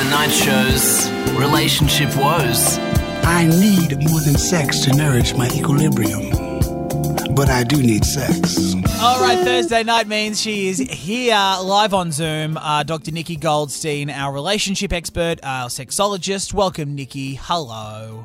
The Night Show's relationship woes. I need more than sex to nourish my equilibrium. But I do need sex. All right, Thursday night means she is here live on Zoom. Uh, Dr. Nikki Goldstein, our relationship expert, our sexologist. Welcome, Nikki. Hello.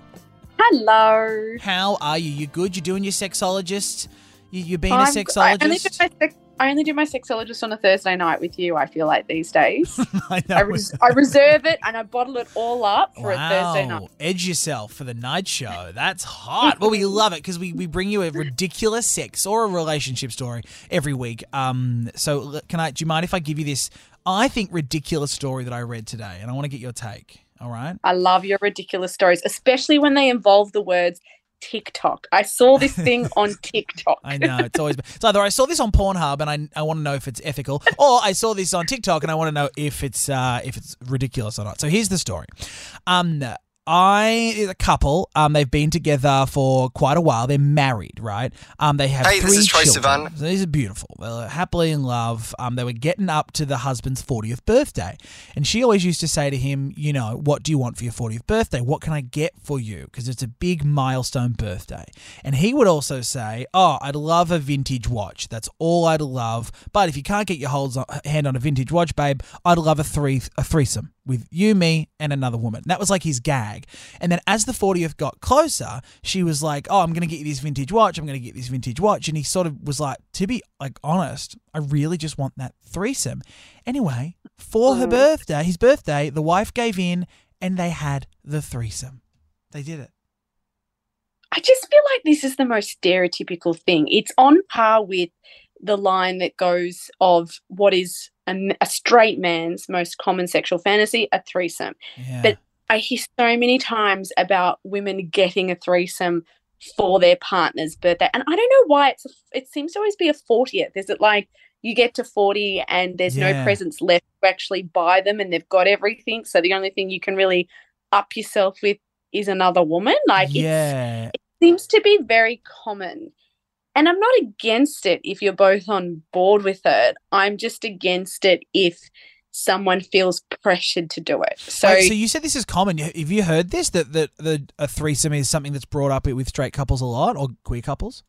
Hello. How are you? You good? You doing your sexologist? You, you being a I'm- I only, do sexologist? my sex, I only do my sexologist on a Thursday night with you. I feel like these days. I. I, res- I reserve it and I bottle it all up for a Thursday night. Edge yourself for the night show. That's hot. well, we love it because we, we bring you a ridiculous sex or a relationship story every week. Um, so can I? Do you mind if I give you this? I think ridiculous story that I read today, and I want to get your take. All right. I love your ridiculous stories, especially when they involve the words TikTok. I saw this thing on TikTok. I know it's always it's either I saw this on Pornhub and I, I want to know if it's ethical, or I saw this on TikTok and I want to know if it's uh, if it's ridiculous or not. So here's the story. Um, I a couple. Um, they've been together for quite a while. They're married, right? Um, they have Hey, this three is Troy children. Sivan. So these are beautiful. They're happily in love. Um, they were getting up to the husband's 40th birthday, and she always used to say to him, you know, what do you want for your 40th birthday? What can I get for you? Because it's a big milestone birthday. And he would also say, oh, I'd love a vintage watch. That's all I'd love. But if you can't get your holds on, hand on a vintage watch, babe, I'd love a three a threesome with you, me, and another woman. That was like his gag. And then as the 40th got closer, she was like, "Oh, I'm going to get you this vintage watch. I'm going to get this vintage watch." And he sort of was like, "To be like honest, I really just want that threesome." Anyway, for her mm-hmm. birthday, his birthday, the wife gave in and they had the threesome. They did it. I just feel like this is the most stereotypical thing. It's on par with the line that goes of what is a, a straight man's most common sexual fantasy, a threesome. Yeah. But I hear so many times about women getting a threesome for their partner's birthday, and I don't know why it's. A, it seems to always be a fortieth. Is it like you get to forty and there's Yeah. no presents left to actually buy them, and they've got everything, so the only thing you can really up yourself with is another woman? Like it's, yeah. seems to be very common. And I'm not against it if you're both on board with it. I'm just against it if someone feels pressured to do it. So, Wait, so you said this is common. Have you heard this that that the a threesome is something that's brought up with straight couples a lot or queer couples?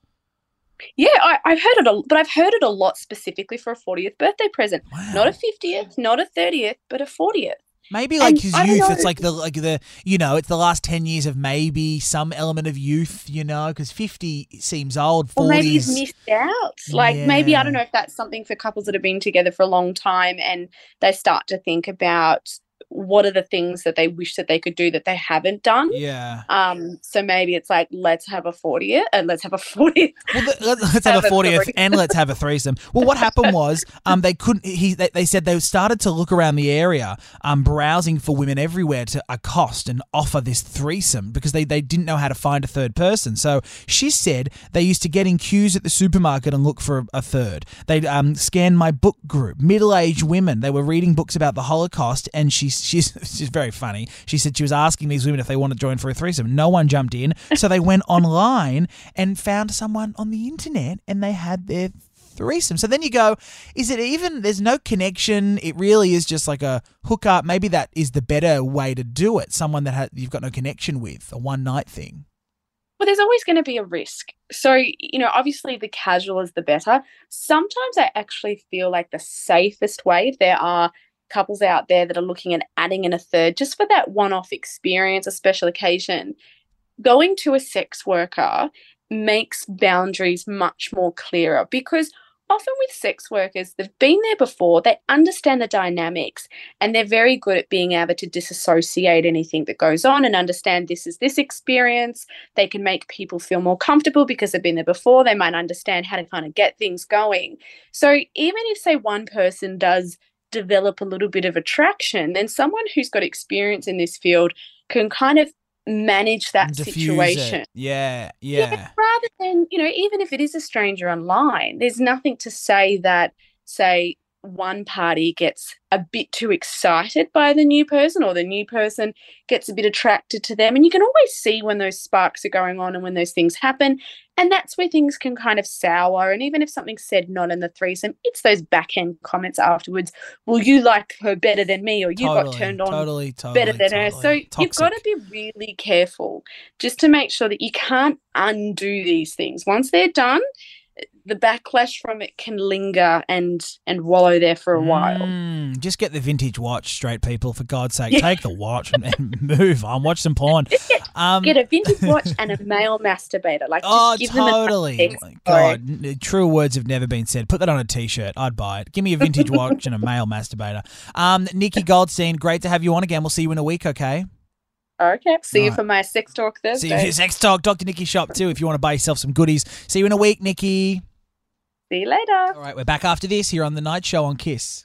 yeah, I, I've heard it, a, but I've heard it a lot specifically for a 40th birthday present. Wow. Not a 50th, not a 30th, but a 40th. Maybe like And his youth. It's like the like the you know it's the last ten years of maybe some element of youth. You know, because fifty seems old. Or maybe he's missed out. Like maybe I don't know if that's something for couples that have been together for a long time and they start to think about what are the things that they wish that they could do that they haven't done. Yeah. Um, so maybe it's like let's have a 40th and let's have a 40th. Well, let's have Have a fortieth and let's have a threesome. Well, what happened was, um, they couldn't. He they, they said they started to look around the area, um, browsing for women everywhere to accost and offer this threesome because they they didn't know how to find a third person. So she said they used to get in queues at the supermarket and look for a, a third. They'd um scan my book group, middle aged women. They were reading books about the Holocaust, and she's she's she's very funny. She said she was asking these women if they want to join for a threesome. No one jumped in, so they went online and found someone on the internet, and they had their threesome. So then you go, is it even? There's no connection. It really is just like a hookup. Maybe that is the better way to do it. Someone that ha- you've got no connection with, a one night thing. Well, there's always going to be a risk. So, you know, obviously the casual is the better. Sometimes I actually feel like the safest way, there are couples out there that are looking at adding in a third just for that one off experience, a special occasion, going to a sex worker makes boundaries much more clearer because often with sex workers, they've been there before, they understand the dynamics, and they're very good at being able to disassociate anything that goes on and understand this is this experience. They can make people feel more comfortable because they've been there before. They might understand how to kind of get things going. So even if, say, one person does develop a little bit of attraction, then someone who's got experience in this field can kind of manage that situation. It. Yeah, yeah. Rather than, you know, even if it is a stranger online, there's nothing to say that, say, one party gets a bit too excited by the new person or the new person gets a bit attracted to them. And you can always see when those sparks are going on and when those things happen. And that's where things can kind of sour. And even if something's said not in the threesome, it's those backhand comments afterwards. Well, you like her better than me, or you totally, got turned on totally, totally, better than her. So you've got to be really careful just to make sure that you can't undo these things. Once they're done, the backlash from it can linger and and wallow there for a while. Mm, just get the vintage watch straight, people. For God's sake, take the watch and, and move on. Watch some porn. Um, Get a vintage watch and a male masturbator. Like, just oh, give totally. God, true words have never been said. Put that on a t-shirt. I'd buy it. Give me a vintage watch and a male masturbator. Um, Nikki Goldstein, great to have you on again. We'll see you in a week. Okay. Okay. See you Alright. for my sex talk Thursday. See you for Sex Talk, Dr. Nikki Shop too. If you want to buy yourself some goodies. See you in a week, Nikki. See you later. All right, we're back after this here on the Night Show on KIIS.